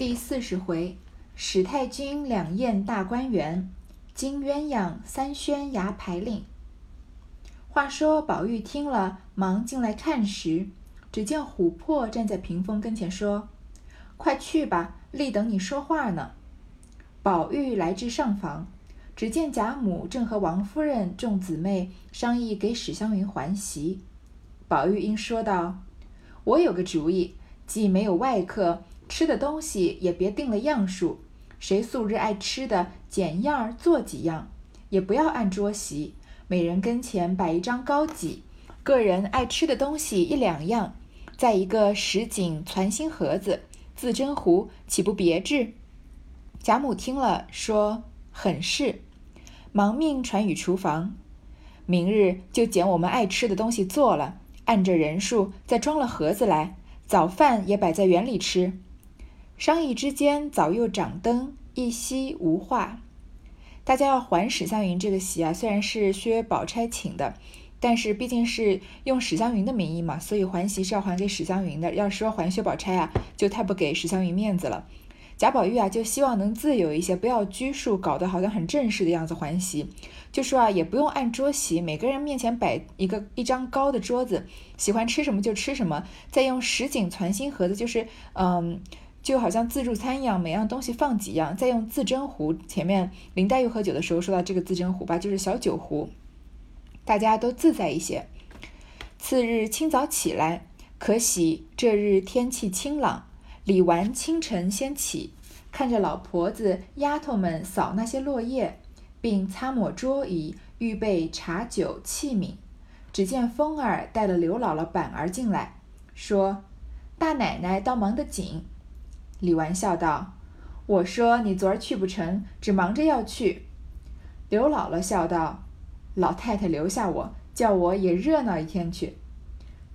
第四十回，史太君两宴大观园，金鸳鸯三宣牙牌令。话说宝玉听了，忙进来看时，只见琥珀站在屏风跟前说：“快去吧，立等你说话呢。”宝玉来至上房，只见贾母正和王夫人众姊妹商议给史湘云还席。宝玉应说道：“我有个主意，既没有外客。”吃的东西也别定了样数，谁素日爱吃的，捡样儿做几样，也不要按桌席，每人跟前摆一张高几，个人爱吃的东西一两样，再一个石锦攒心盒子、自斟壶，岂不别致？贾母听了，说很是，忙命传与厨房，明日就捡我们爱吃的东西做了，按着人数再装了盒子来，早饭也摆在园里吃。商议之间，早又掌灯，一夕无话。大家要还史湘云这个席啊，虽然是薛宝钗请的，但是毕竟是用史湘云的名义嘛，所以还席是要还给史湘云的。要说还薛宝钗啊，就太不给史湘云面子了。贾宝玉啊，就希望能自由一些，不要拘束，搞得好像很正式的样子还席。就说啊，也不用按桌席，每个人面前摆一个一张高的桌子，喜欢吃什么就吃什么，再用石锦攒心盒子，就是嗯。就好像自助餐一样，每样东西放几样，再用自斟壶。前面林黛玉喝酒的时候说到这个自斟壶吧，就是小酒壶，大家都自在一些。次日清早起来，可喜这日天气清朗。李纨清晨先起，看着老婆子、丫头们扫那些落叶，并擦抹桌椅，预备茶酒器皿。只见风儿带了刘姥姥、板儿进来，说：“大奶奶倒忙得紧。”李纨笑道：“我说你昨儿去不成，只忙着要去。”刘姥姥笑道：“老太太留下我，叫我也热闹一天去。”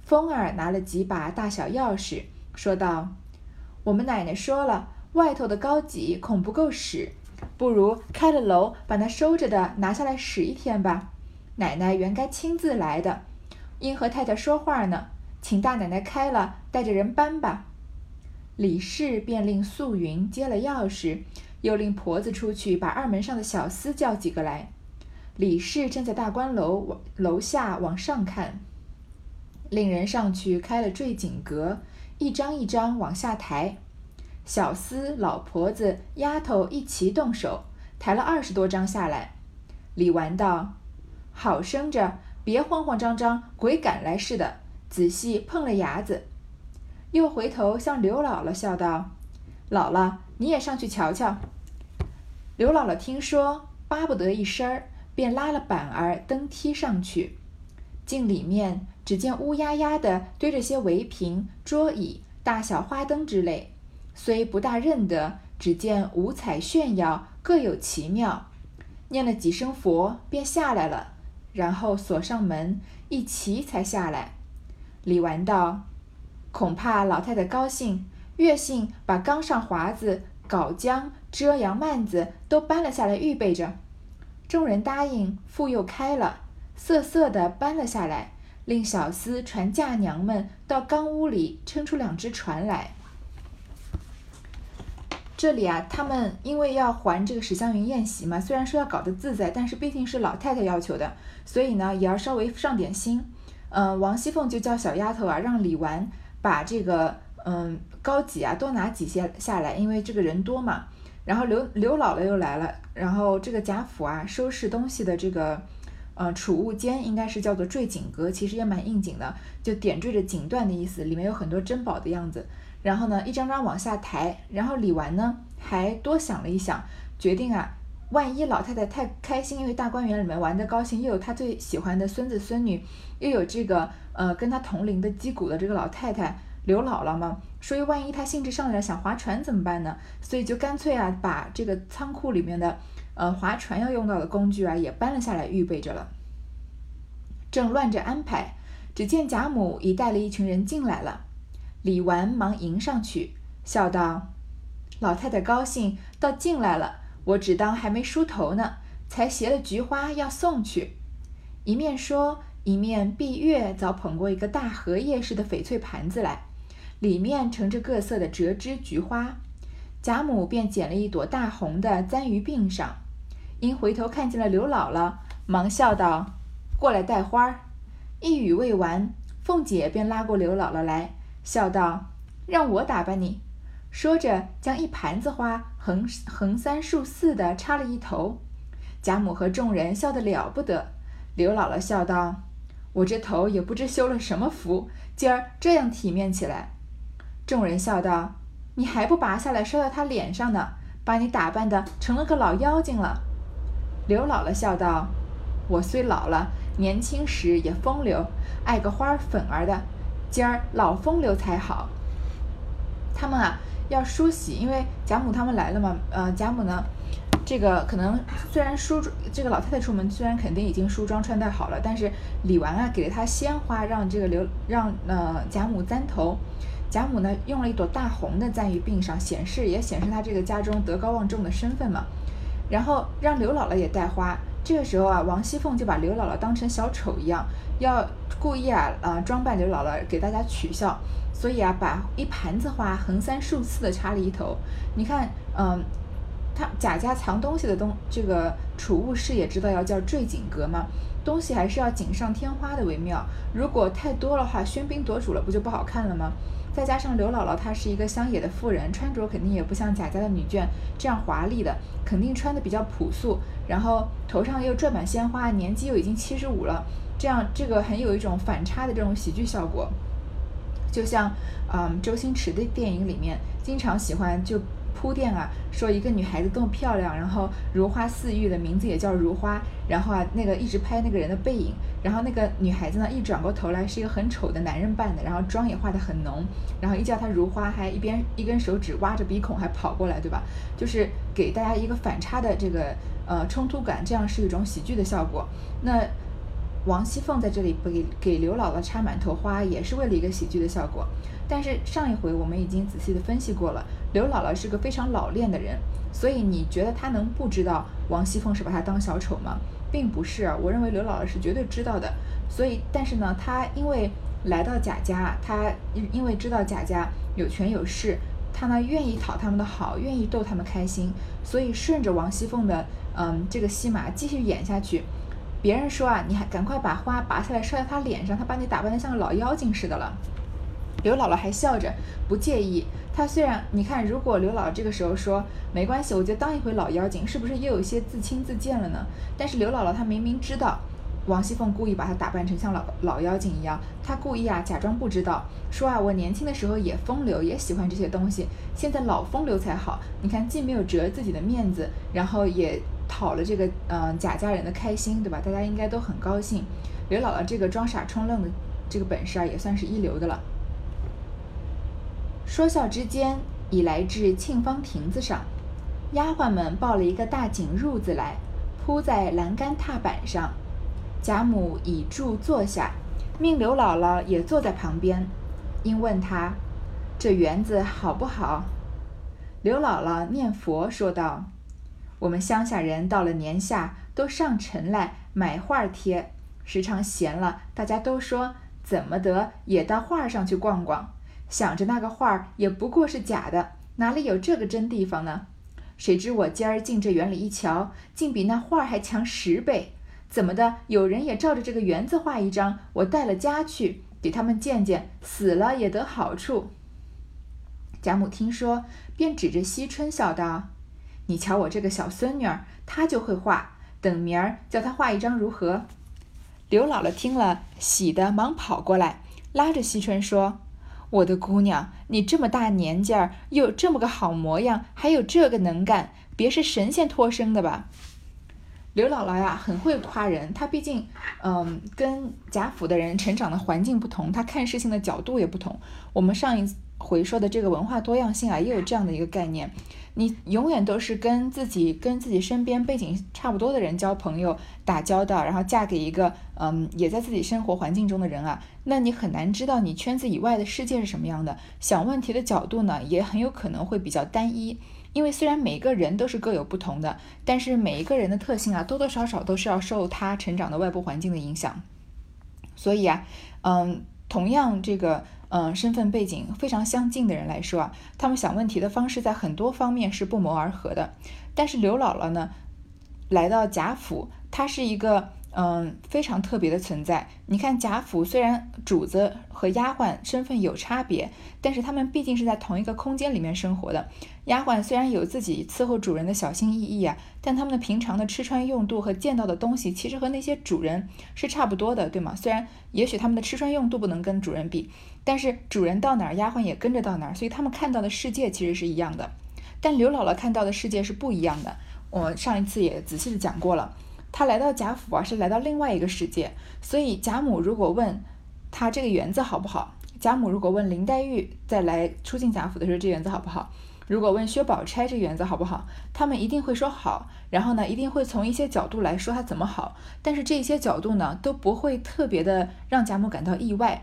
风儿拿了几把大小钥匙，说道：“我们奶奶说了，外头的高几恐不够使，不如开了楼，把那收着的拿下来使一天吧。奶奶原该亲自来的，因和太太说话呢，请大奶奶开了，带着人搬吧。”李氏便令素云接了钥匙，又令婆子出去把二门上的小厮叫几个来。李氏正在大观楼楼下往上看，令人上去开了坠锦阁，一张一张往下抬。小厮、老婆子、丫头一齐动手，抬了二十多张下来。李纨道：“好生着，别慌慌张张，鬼赶来似的，仔细碰了牙子。”又回头向刘姥姥笑道：“姥姥，你也上去瞧瞧。”刘姥姥听说，巴不得一声儿，便拉了板儿登梯上去。进里面，只见乌压压的堆着些围屏、桌椅、大小花灯之类，虽不大认得，只见五彩炫耀，各有奇妙。念了几声佛，便下来了，然后锁上门，一齐才下来。李纨道。恐怕老太太高兴，越兴把缸上华子、稿浆、遮阳幔子都搬了下来，预备着。众人答应，复又开了，瑟瑟的搬了下来，令小厮传嫁娘们到缸屋里撑出两只船来。这里啊，他们因为要还这个史湘云宴席嘛，虽然说要搞得自在，但是毕竟是老太太要求的，所以呢，也要稍微上点心。嗯，王熙凤就叫小丫头啊，让李纨。把这个嗯高几啊多拿几些下来，因为这个人多嘛。然后刘刘姥姥又来了，然后这个贾府啊收拾东西的这个呃储物间应该是叫做坠锦阁，其实也蛮应景的，就点缀着锦缎的意思，里面有很多珍宝的样子。然后呢一张张往下抬，然后李纨呢还多想了一想，决定啊万一老太太太开心，因为大观园里面玩的高兴，又有她最喜欢的孙子孙女，又有这个。呃，跟她同龄的击鼓的这个老太太刘姥姥嘛，所以万一她兴致上来想划船怎么办呢？所以就干脆啊，把这个仓库里面的呃划船要用到的工具啊也搬了下来，预备着了。正乱着安排，只见贾母已带了一群人进来了。李纨忙迎上去，笑道：“老太太高兴，倒进来了。我只当还没梳头呢，才携了菊花要送去。”一面说。一面碧月早捧过一个大荷叶似的翡翠盘子来，里面盛着各色的折枝菊花。贾母便捡了一朵大红的簪于鬓上。因回头看见了刘姥姥，忙笑道：“过来带花儿。”一语未完，凤姐便拉过刘姥姥来，笑道：“让我打扮你。”说着，将一盘子花横横三竖四的插了一头。贾母和众人笑得了不得。刘姥姥笑道：“我这头也不知修了什么福，今儿这样体面起来。”众人笑道：“你还不拔下来摔到他脸上呢？把你打扮的成了个老妖精了。”刘姥姥笑道：“我虽老了。”年轻时也风流，爱个花粉儿的，今儿老风流才好。他们啊要梳洗，因为贾母他们来了嘛。呃，贾母呢，这个可能虽然梳这个老太太出门，虽然肯定已经梳妆穿戴好了，但是李纨啊给了她鲜花，让这个刘让呃贾母簪头。贾母呢用了一朵大红的簪于鬓上，显示也显示她这个家中德高望重的身份嘛。然后让刘姥姥也戴花。这个时候啊，王熙凤就把刘姥姥当成小丑一样，要故意啊，呃，装扮刘姥姥给大家取笑，所以啊，把一盘子花横三竖四的插了一头。你看，嗯，他贾家藏东西的东，这个储物室也知道要叫坠锦阁嘛，东西还是要锦上添花的为妙。如果太多的话，喧宾夺主了，不就不好看了吗？再加上刘姥姥她是一个乡野的妇人，穿着肯定也不像贾家的女眷这样华丽的，肯定穿的比较朴素。然后头上又缀满鲜花，年纪又已经七十五了，这样这个很有一种反差的这种喜剧效果。就像嗯周星驰的电影里面经常喜欢就。铺垫啊，说一个女孩子多么漂亮，然后如花似玉的名字也叫如花，然后啊，那个一直拍那个人的背影，然后那个女孩子呢，一转过头来是一个很丑的男人扮的，然后妆也化得很浓，然后一叫她如花，还一边一根手指挖着鼻孔还跑过来，对吧？就是给大家一个反差的这个呃冲突感，这样是一种喜剧的效果。那王熙凤在这里不给给刘姥姥插满头花，也是为了一个喜剧的效果。但是上一回我们已经仔细的分析过了，刘姥姥是个非常老练的人，所以你觉得她能不知道王熙凤是把她当小丑吗？并不是，我认为刘姥姥是绝对知道的。所以，但是呢，她因为来到贾家，她因为知道贾家有权有势，她呢愿意讨他们的好，愿意逗他们开心，所以顺着王熙凤的嗯这个戏码继续演下去。别人说啊，你还赶快把花拔下来摔在她脸上，她把你打扮得像个老妖精似的了。刘姥姥还笑着，不介意。她虽然你看，如果刘姥姥这个时候说没关系，我就当一回老妖精，是不是又有些自轻自贱了呢？但是刘姥姥她明明知道王熙凤故意把她打扮成像老老妖精一样，她故意啊假装不知道，说啊我年轻的时候也风流，也喜欢这些东西，现在老风流才好。你看既没有折自己的面子，然后也讨了这个嗯贾家人的开心，对吧？大家应该都很高兴。刘姥姥这个装傻充愣的这个本事啊，也算是一流的了。说笑之间，已来至沁芳亭子上，丫鬟们抱了一个大锦褥子来，铺在栏杆踏板上。贾母倚柱坐下，命刘姥姥也坐在旁边，因问她：“这园子好不好？”刘姥姥念佛说道：“我们乡下人到了年下，都上城来买画贴，时常闲了，大家都说怎么得也到画上去逛逛。”想着那个画也不过是假的，哪里有这个真地方呢？谁知我今儿进这园里一瞧，竟比那画还强十倍。怎么的？有人也照着这个园子画一张，我带了家去给他们见见，死了也得好处。贾母听说，便指着惜春笑道：“你瞧我这个小孙女儿，她就会画，等明儿叫她画一张如何？”刘姥姥听了，喜得忙跑过来，拉着惜春说。我的姑娘，你这么大年纪儿，又这么个好模样，还有这个能干，别是神仙托生的吧？刘姥姥呀，很会夸人。她毕竟，嗯，跟贾府的人成长的环境不同，她看事情的角度也不同。我们上一回说的这个文化多样性啊，也有这样的一个概念。你永远都是跟自己跟自己身边背景差不多的人交朋友、打交道，然后嫁给一个嗯也在自己生活环境中的人啊，那你很难知道你圈子以外的世界是什么样的。想问题的角度呢，也很有可能会比较单一。因为虽然每个人都是各有不同的，但是每一个人的特性啊，多多少少都是要受他成长的外部环境的影响。所以啊，嗯，同样这个。嗯，身份背景非常相近的人来说啊，他们想问题的方式在很多方面是不谋而合的。但是刘姥姥呢，来到贾府，她是一个。嗯，非常特别的存在。你看贾府虽然主子和丫鬟身份有差别，但是他们毕竟是在同一个空间里面生活的。丫鬟虽然有自己伺候主人的小心翼翼啊，但他们的平常的吃穿用度和见到的东西，其实和那些主人是差不多的，对吗？虽然也许他们的吃穿用度不能跟主人比，但是主人到哪儿，丫鬟也跟着到哪儿，所以他们看到的世界其实是一样的。但刘姥姥看到的世界是不一样的。我上一次也仔细的讲过了。他来到贾府啊，是来到另外一个世界。所以贾母如果问他这个园子好不好，贾母如果问林黛玉在来出进贾府的时候这园子好不好，如果问薛宝钗这园子好不好，他们一定会说好。然后呢，一定会从一些角度来说它怎么好。但是这些角度呢，都不会特别的让贾母感到意外。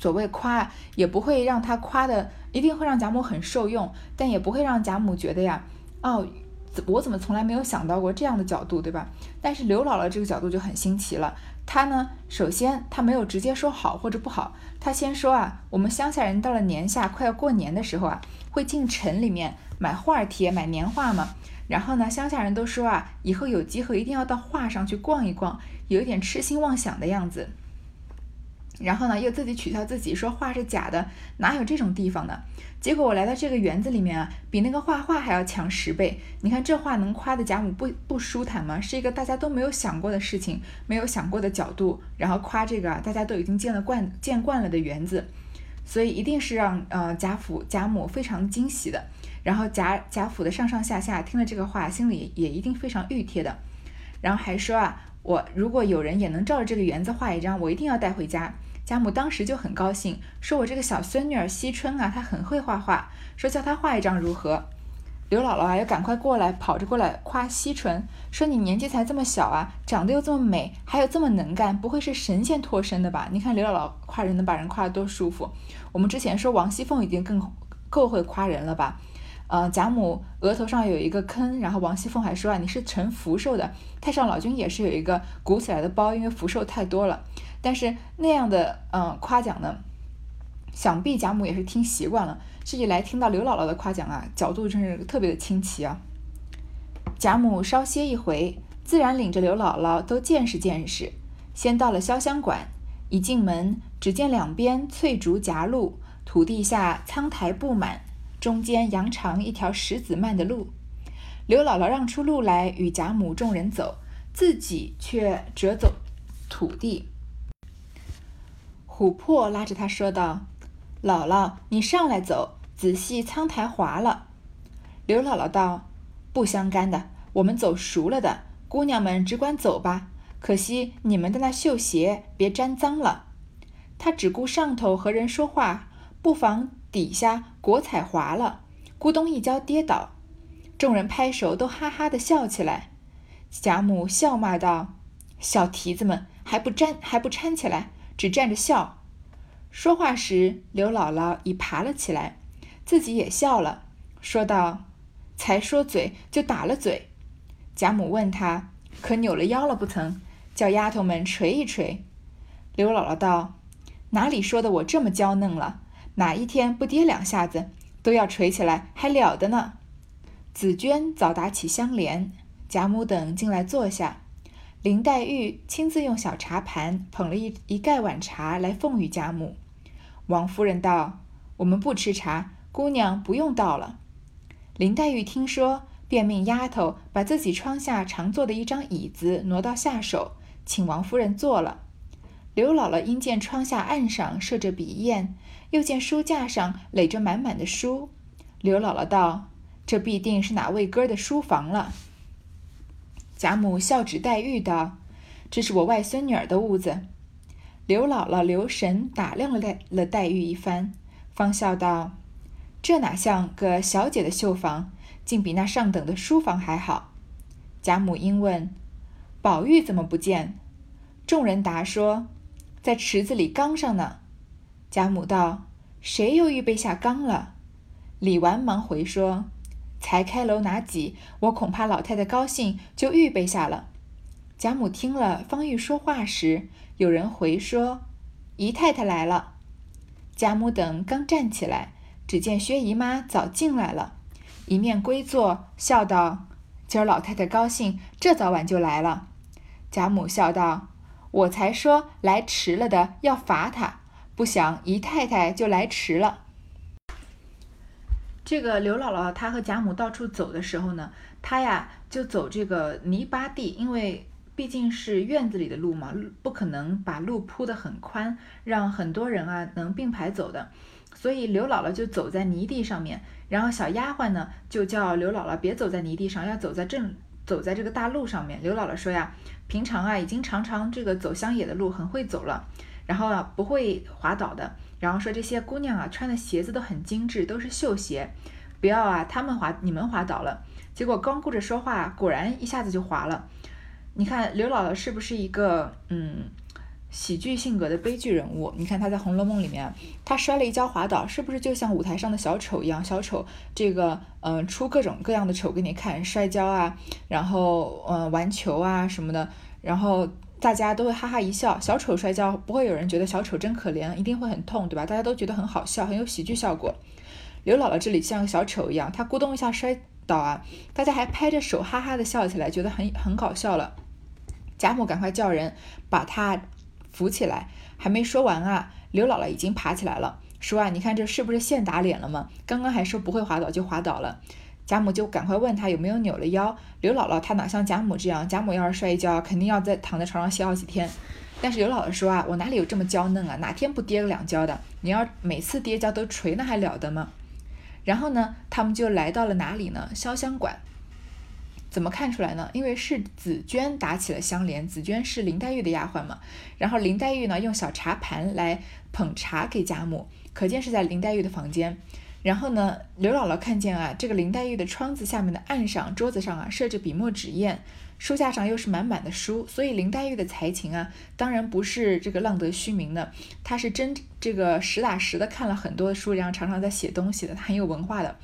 所谓夸，也不会让他夸的，一定会让贾母很受用，但也不会让贾母觉得呀，哦。我怎么从来没有想到过这样的角度，对吧？但是刘姥姥这个角度就很新奇了。她呢，首先她没有直接说好或者不好，她先说啊，我们乡下人到了年下快要过年的时候啊，会进城里面买画贴、买年画嘛。然后呢，乡下人都说啊，以后有机会一定要到画上去逛一逛，有一点痴心妄想的样子。然后呢，又自己取笑自己说画是假的，哪有这种地方呢？结果我来到这个园子里面啊，比那个画画还要强十倍。你看这画能夸的贾母不不舒坦吗？是一个大家都没有想过的事情，没有想过的角度，然后夸这个大家都已经见了惯见惯了的园子，所以一定是让呃贾府贾母非常惊喜的。然后贾贾府的上上下下听了这个话，心里也一定非常熨帖的。然后还说啊，我如果有人也能照着这个园子画一张，我一定要带回家。贾母当时就很高兴，说：“我这个小孙女儿惜春啊，她很会画画，说叫她画一张如何？”刘姥姥啊，要赶快过来，跑着过来夸惜春，说：“你年纪才这么小啊，长得又这么美，还有这么能干，不会是神仙托生的吧？你看刘姥姥夸人能把人夸得多舒服。我们之前说王熙凤已经更够会夸人了吧？呃，贾母额头上有一个坑，然后王熙凤还说啊，你是承福寿的。太上老君也是有一个鼓起来的包，因为福寿太多了。”但是那样的嗯夸奖呢，想必贾母也是听习惯了，这一来听到刘姥姥的夸奖啊，角度真是特别的清奇啊。贾母稍歇一回，自然领着刘姥姥都见识见识。先到了潇湘馆，一进门，只见两边翠竹夹路，土地下苍苔布满，中间扬长一条石子漫的路。刘姥姥让出路来与贾母众人走，自己却折走土地。琥珀拉着他说道：“姥姥，你上来走，仔细苍苔滑了。”刘姥姥道：“不相干的，我们走熟了的。姑娘们只管走吧。可惜你们的那绣鞋别沾脏了。”他只顾上头和人说话，不妨底下果彩滑了，咕咚一跤跌倒。众人拍手都哈哈的笑起来。贾母笑骂道：“小蹄子们还不粘还不搀起来！”只站着笑，说话时，刘姥姥已爬了起来，自己也笑了，说道：“才说嘴就打了嘴。”贾母问他：“可扭了腰了不曾？叫丫头们捶一捶。”刘姥姥道：“哪里说的我这么娇嫩了？哪一天不跌两下子，都要捶起来，还了得呢？”紫鹃早打起香帘，贾母等进来坐下。林黛玉亲自用小茶盘捧了一一盖碗茶来奉与贾母。王夫人道：“我们不吃茶，姑娘不用倒了。”林黛玉听说，便命丫头把自己窗下常坐的一张椅子挪到下手，请王夫人坐了。刘姥姥因见窗下案上设着笔砚，又见书架上垒着满满的书，刘姥姥道：“这必定是哪位哥的书房了。”贾母笑指黛玉道：“这是我外孙女儿的屋子。”刘姥姥留神打量了黛了黛玉一番，方笑道：“这哪像个小姐的绣房，竟比那上等的书房还好。”贾母因问：“宝玉怎么不见？”众人答说：“在池子里缸上呢。”贾母道：“谁又预备下缸了？”李纨忙回说。才开楼拿几，我恐怕老太太高兴，就预备下了。贾母听了，方欲说话时，有人回说：“姨太太来了。”贾母等刚站起来，只见薛姨妈早进来了，一面归坐，笑道：“今儿老太太高兴，这早晚就来了。”贾母笑道：“我才说来迟了的要罚他，不想姨太太就来迟了。”这个刘姥姥她和贾母到处走的时候呢，她呀就走这个泥巴地，因为毕竟是院子里的路嘛，不可能把路铺得很宽，让很多人啊能并排走的，所以刘姥姥就走在泥地上面，然后小丫鬟呢就叫刘姥姥别走在泥地上，要走在正走在这个大路上面。刘姥姥说呀，平常啊已经常常这个走乡野的路很会走了，然后啊不会滑倒的。然后说这些姑娘啊，穿的鞋子都很精致，都是绣鞋，不要啊，她们滑，你们滑倒了。结果光顾着说话，果然一下子就滑了。你看刘姥姥是不是一个嗯喜剧性格的悲剧人物？你看她在《红楼梦》里面，她摔了一跤滑倒，是不是就像舞台上的小丑一样？小丑这个嗯出各种各样的丑给你看，摔跤啊，然后嗯玩球啊什么的，然后。大家都会哈哈一笑，小丑摔跤不会有人觉得小丑真可怜，一定会很痛，对吧？大家都觉得很好笑，很有喜剧效果。刘姥姥这里像个小丑一样，她咕咚一下摔倒啊，大家还拍着手哈哈的笑起来，觉得很很搞笑了。贾母赶快叫人把她扶起来，还没说完啊，刘姥姥已经爬起来了，说啊，你看这是不是现打脸了吗？刚刚还说不会滑倒就滑倒了。贾母就赶快问他有没有扭了腰。刘姥姥她哪像贾母这样，贾母要是摔一跤，肯定要在躺在床上歇好几天。但是刘姥姥说啊，我哪里有这么娇嫩啊，哪天不跌个两跤的？你要每次跌跤都捶，那还了得吗？然后呢，他们就来到了哪里呢？潇湘馆。怎么看出来呢？因为是紫娟打起了香莲，紫娟是林黛玉的丫鬟嘛。然后林黛玉呢，用小茶盘来捧茶给贾母，可见是在林黛玉的房间。然后呢，刘姥姥看见啊，这个林黛玉的窗子下面的案上、桌子上啊，设着笔墨纸砚，书架上又是满满的书，所以林黛玉的才情啊，当然不是这个浪得虚名的，她是真这个实打实的看了很多的书，然后常常在写东西的，她很有文化的。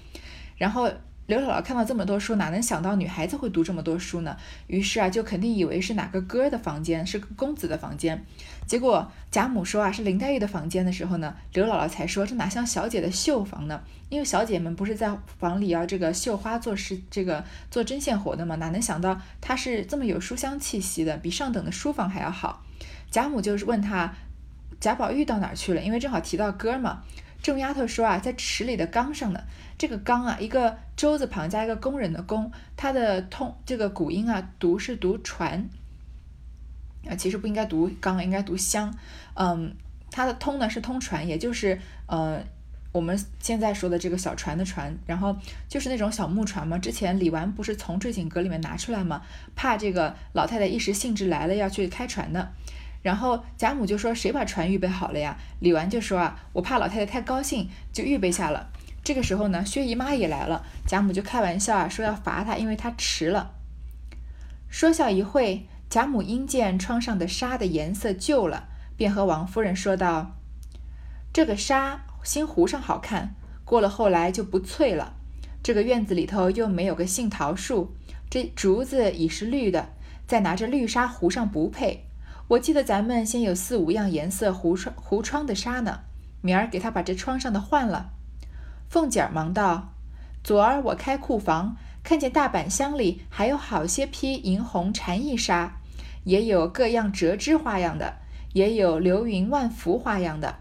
然后。刘姥姥看到这么多书，哪能想到女孩子会读这么多书呢？于是啊，就肯定以为是哪个哥的房间，是公子的房间。结果贾母说啊，是林黛玉的房间的时候呢，刘姥姥才说这哪像小姐的绣房呢？因为小姐们不是在房里要这个绣花做事，这个做针线活的吗？哪能想到她是这么有书香气息的，比上等的书房还要好。贾母就是问她贾宝玉到哪儿去了，因为正好提到哥嘛。众丫头说啊，在池里的缸上呢。这个缸啊，一个舟字旁加一个工人的工，它的通这个古音啊，读是读船啊，其实不应该读缸，应该读箱。嗯，它的通呢是通船，也就是呃我们现在说的这个小船的船，然后就是那种小木船嘛。之前李纨不是从坠井阁里面拿出来嘛，怕这个老太太一时兴致来了要去开船的。然后贾母就说：“谁把船预备好了呀？”李纨就说：“啊，我怕老太太太高兴，就预备下了。”这个时候呢，薛姨妈也来了，贾母就开玩笑啊，说要罚她，因为她迟了。说笑一会，贾母因见窗上的纱的颜色旧了，便和王夫人说道：“这个纱新糊上好看，过了后来就不翠了。这个院子里头又没有个杏桃树，这竹子已是绿的，再拿着绿纱糊上不配。我记得咱们先有四五样颜色糊窗糊窗的纱呢，明儿给他把这窗上的换了。”凤姐儿忙道：“昨儿我开库房，看见大板箱里还有好些批银红蝉翼纱，也有各样折枝花样的，也有流云万福花样的，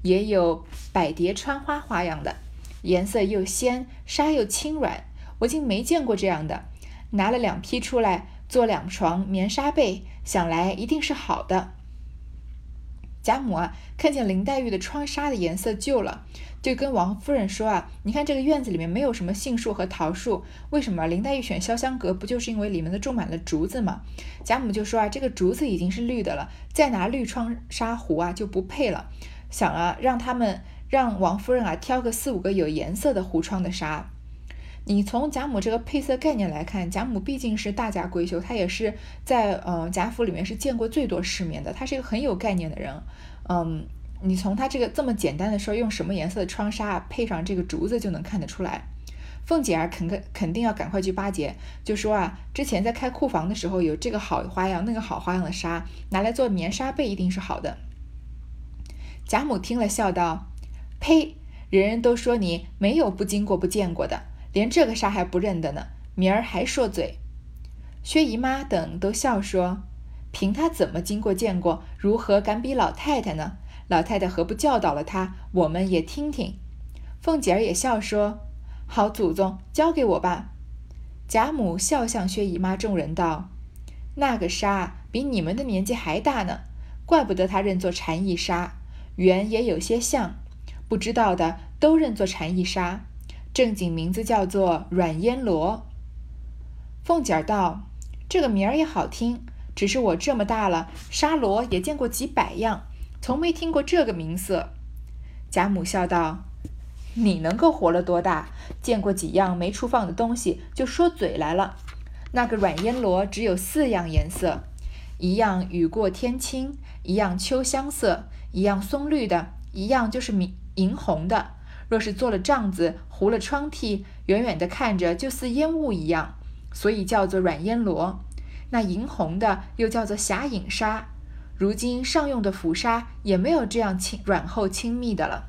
也有百蝶穿花花样的，颜色又鲜，纱又轻软，我竟没见过这样的。拿了两批出来，做两床棉纱被，想来一定是好的。”贾母啊，看见林黛玉的窗纱的颜色旧了。就跟王夫人说啊，你看这个院子里面没有什么杏树和桃树，为什么林黛玉选潇湘阁不就是因为里面的种满了竹子吗？贾母就说啊，这个竹子已经是绿的了，再拿绿窗纱糊啊就不配了。想啊，让他们让王夫人啊挑个四五个有颜色的糊窗的纱。你从贾母这个配色概念来看，贾母毕竟是大家闺秀，她也是在呃贾府里面是见过最多世面的，她是一个很有概念的人，嗯。你从她这个这么简单的说，用什么颜色的窗纱配上这个竹子就能看得出来。凤姐儿肯肯肯定要赶快去巴结，就说啊，之前在开库房的时候有这个好花样，那个好花样的纱，拿来做棉纱被一定是好的。贾母听了笑道：“呸！人人都说你没有不经过不见过的，连这个沙还不认得呢，明儿还说嘴。薛姨妈等都笑说：“凭他怎么经过见过，如何敢比老太太呢？老太太何不教导了他，我们也听听。”凤姐儿也笑说：“好祖宗，交给我吧。”贾母笑向薛姨妈众人道：“那个沙比你们的年纪还大呢，怪不得他认作蝉翼沙，原也有些像。不知道的都认作蝉翼沙，正经名字叫做软烟罗。”凤姐儿道。这个名儿也好听，只是我这么大了，沙罗也见过几百样，从没听过这个名色。贾母笑道：“你能够活了多大，见过几样没处放的东西，就说嘴来了。那个软烟罗只有四样颜色，一样雨过天青，一样秋香色，一样松绿的，一样就是明银红的。若是做了帐子，糊了窗屉，远远的看着就似烟雾一样。”所以叫做软烟罗，那银红的又叫做霞影纱。如今上用的浮纱也没有这样轻软厚亲密的了。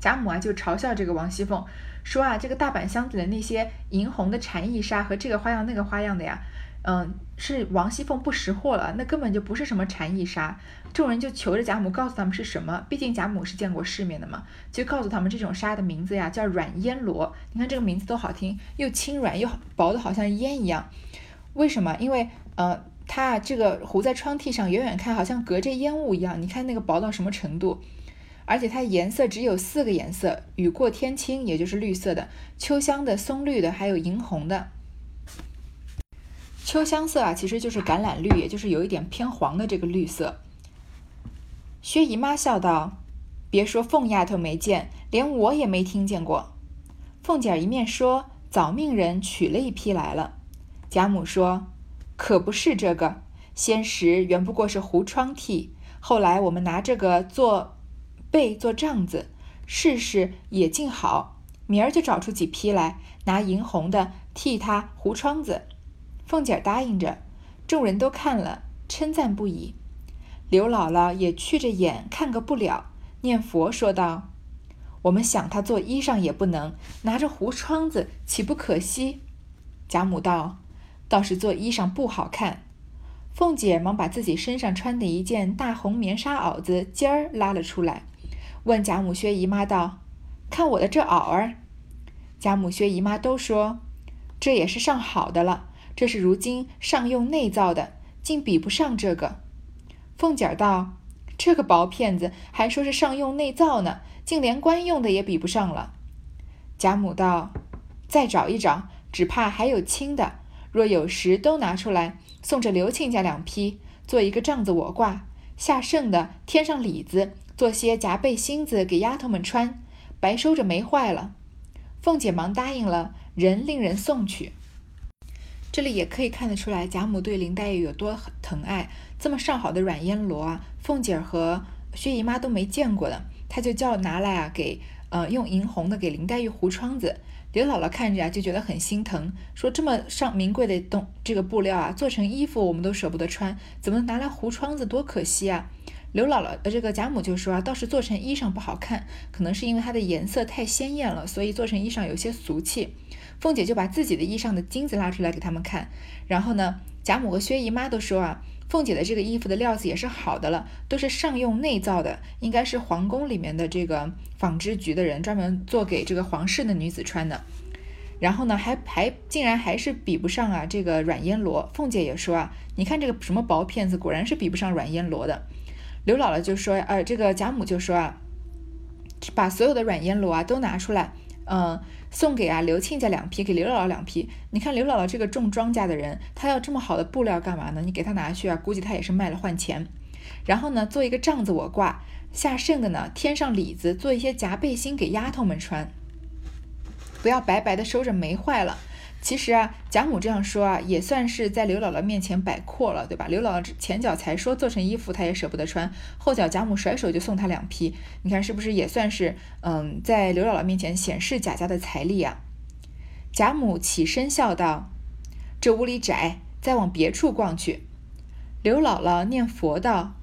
贾母啊就嘲笑这个王熙凤，说啊这个大板箱子的那些银红的蝉翼纱和这个花样那个花样的呀。嗯，是王熙凤不识货了，那根本就不是什么蝉翼纱。众人就求着贾母告诉他们是什么，毕竟贾母是见过世面的嘛，就告诉他们这种纱的名字呀叫软烟罗。你看这个名字都好听，又轻软又薄的，好像烟一样。为什么？因为呃，它这个糊在窗屉上，远远看好像隔着烟雾一样。你看那个薄到什么程度？而且它颜色只有四个颜色：雨过天青，也就是绿色的；秋香的、松绿的，还有银红的。秋香色啊，其实就是橄榄绿，也就是有一点偏黄的这个绿色。薛姨妈笑道：“别说凤丫头没见，连我也没听见过。”凤姐儿一面说，早命人取了一批来了。贾母说：“可不是这个，先时原不过是糊窗屉，后来我们拿这个做被做帐子，试试也竟好。明儿就找出几批来，拿银红的替他糊窗子。”凤姐答应着，众人都看了，称赞不已。刘姥姥也去着眼看个不了，念佛说道：“我们想他做衣裳也不能，拿着糊窗子岂不可惜？”贾母道：“倒是做衣裳不好看。”凤姐忙把自己身上穿的一件大红棉纱袄子尖儿拉了出来，问贾母、薛姨妈道：“看我的这袄儿。”贾母、薛姨妈都说：“这也是上好的了。”这是如今上用内造的，竟比不上这个。凤姐儿道：“这个薄片子还说是上用内造呢，竟连官用的也比不上了。”贾母道：“再找一找，只怕还有轻的。若有时都拿出来，送着刘亲家两批，做一个帐子我挂，下剩的添上里子，做些夹背心子给丫头们穿，白收着没坏了。”凤姐忙答应了，人令人送去。这里也可以看得出来，贾母对林黛玉有多疼爱。这么上好的软烟罗啊，凤姐儿和薛姨妈都没见过的，她就叫拿来啊，给呃用银红的给林黛玉糊窗子。刘姥姥看着啊，就觉得很心疼，说这么上名贵的东这个布料啊，做成衣服我们都舍不得穿，怎么拿来糊窗子，多可惜啊！刘姥姥呃，这个贾母就说啊，倒是做成衣裳不好看，可能是因为它的颜色太鲜艳了，所以做成衣裳有些俗气。凤姐就把自己的衣裳的金子拉出来给他们看，然后呢，贾母和薛姨妈都说啊，凤姐的这个衣服的料子也是好的了，都是上用内造的，应该是皇宫里面的这个纺织局的人专门做给这个皇室的女子穿的。然后呢，还还竟然还是比不上啊这个软烟罗。凤姐也说啊，你看这个什么薄片子，果然是比不上软烟罗的。刘姥姥就说，呃，这个贾母就说啊，把所有的软烟罗啊都拿出来，嗯。送给啊刘亲家两批，给刘姥姥两批。你看刘姥姥这个种庄稼的人，她要这么好的布料干嘛呢？你给她拿去啊，估计她也是卖了换钱。然后呢，做一个帐子我挂，下剩的呢添上里子，做一些夹背心给丫头们穿，不要白白的收着没坏了。其实啊，贾母这样说啊，也算是在刘姥姥面前摆阔了，对吧？刘姥姥前脚才说做成衣服，她也舍不得穿，后脚贾母甩手就送她两批，你看是不是也算是嗯，在刘姥姥面前显示贾家的财力啊？贾母起身笑道：“这屋里窄，再往别处逛去。”刘姥姥念佛道：“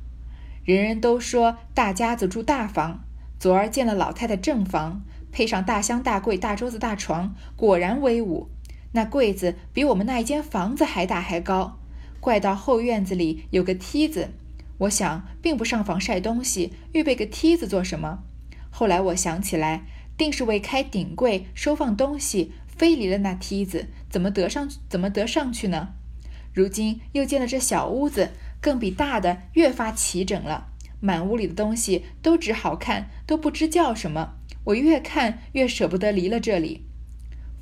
人人都说大家子住大房，昨儿见了老太太正房，配上大箱大柜、大桌子大床，果然威武。那柜子比我们那一间房子还大还高。怪到后院子里有个梯子，我想并不上房晒东西，预备个梯子做什么？后来我想起来，定是为开顶柜收放东西，非离了那梯子，怎么得上？怎么得上去呢？如今又见了这小屋子，更比大的越发齐整了。满屋里的东西都只好看，都不知叫什么。我越看越舍不得离了这里。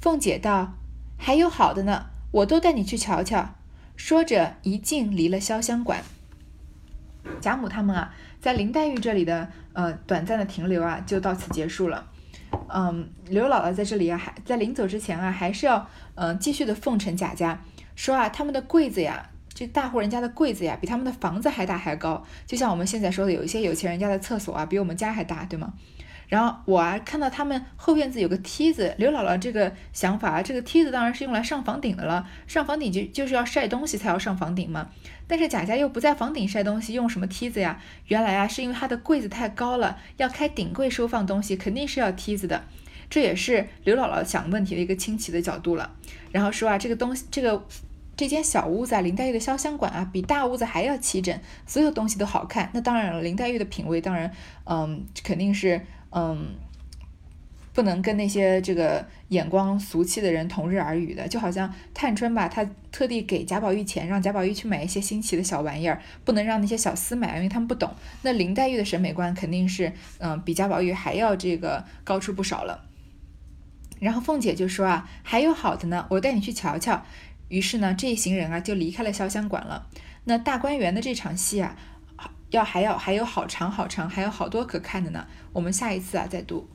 凤姐道：“还有好的呢，我都带你去瞧瞧。”说着，一径离了潇湘馆。贾母他们啊，在林黛玉这里的呃短暂的停留啊，就到此结束了。嗯，刘姥姥在这里啊，还在临走之前啊，还是要嗯继续的奉承贾家，说啊，他们的柜子呀。这大户人家的柜子呀，比他们的房子还大还高，就像我们现在说的，有一些有钱人家的厕所啊，比我们家还大，对吗？然后我啊看到他们后院子有个梯子，刘姥姥这个想法啊，这个梯子当然是用来上房顶的了，上房顶就就是要晒东西才要上房顶嘛。但是贾家又不在房顶晒东西，用什么梯子呀？原来啊是因为他的柜子太高了，要开顶柜收放东西，肯定是要梯子的。这也是刘姥姥想问题的一个清奇的角度了。然后说啊，这个东西这个。这间小屋子啊，林黛玉的潇湘馆啊，比大屋子还要齐整，所有东西都好看。那当然了，林黛玉的品味当然，嗯，肯定是，嗯，不能跟那些这个眼光俗气的人同日而语的。就好像探春吧，她特地给贾宝玉钱，让贾宝玉去买一些新奇的小玩意儿，不能让那些小厮买，因为他们不懂。那林黛玉的审美观肯定是，嗯，比贾宝玉还要这个高出不少了。然后凤姐就说啊，还有好的呢，我带你去瞧瞧。于是呢，这一行人啊就离开了潇湘馆了。那大观园的这场戏啊，要还要还有好长好长，还有好多可看的呢。我们下一次啊再读。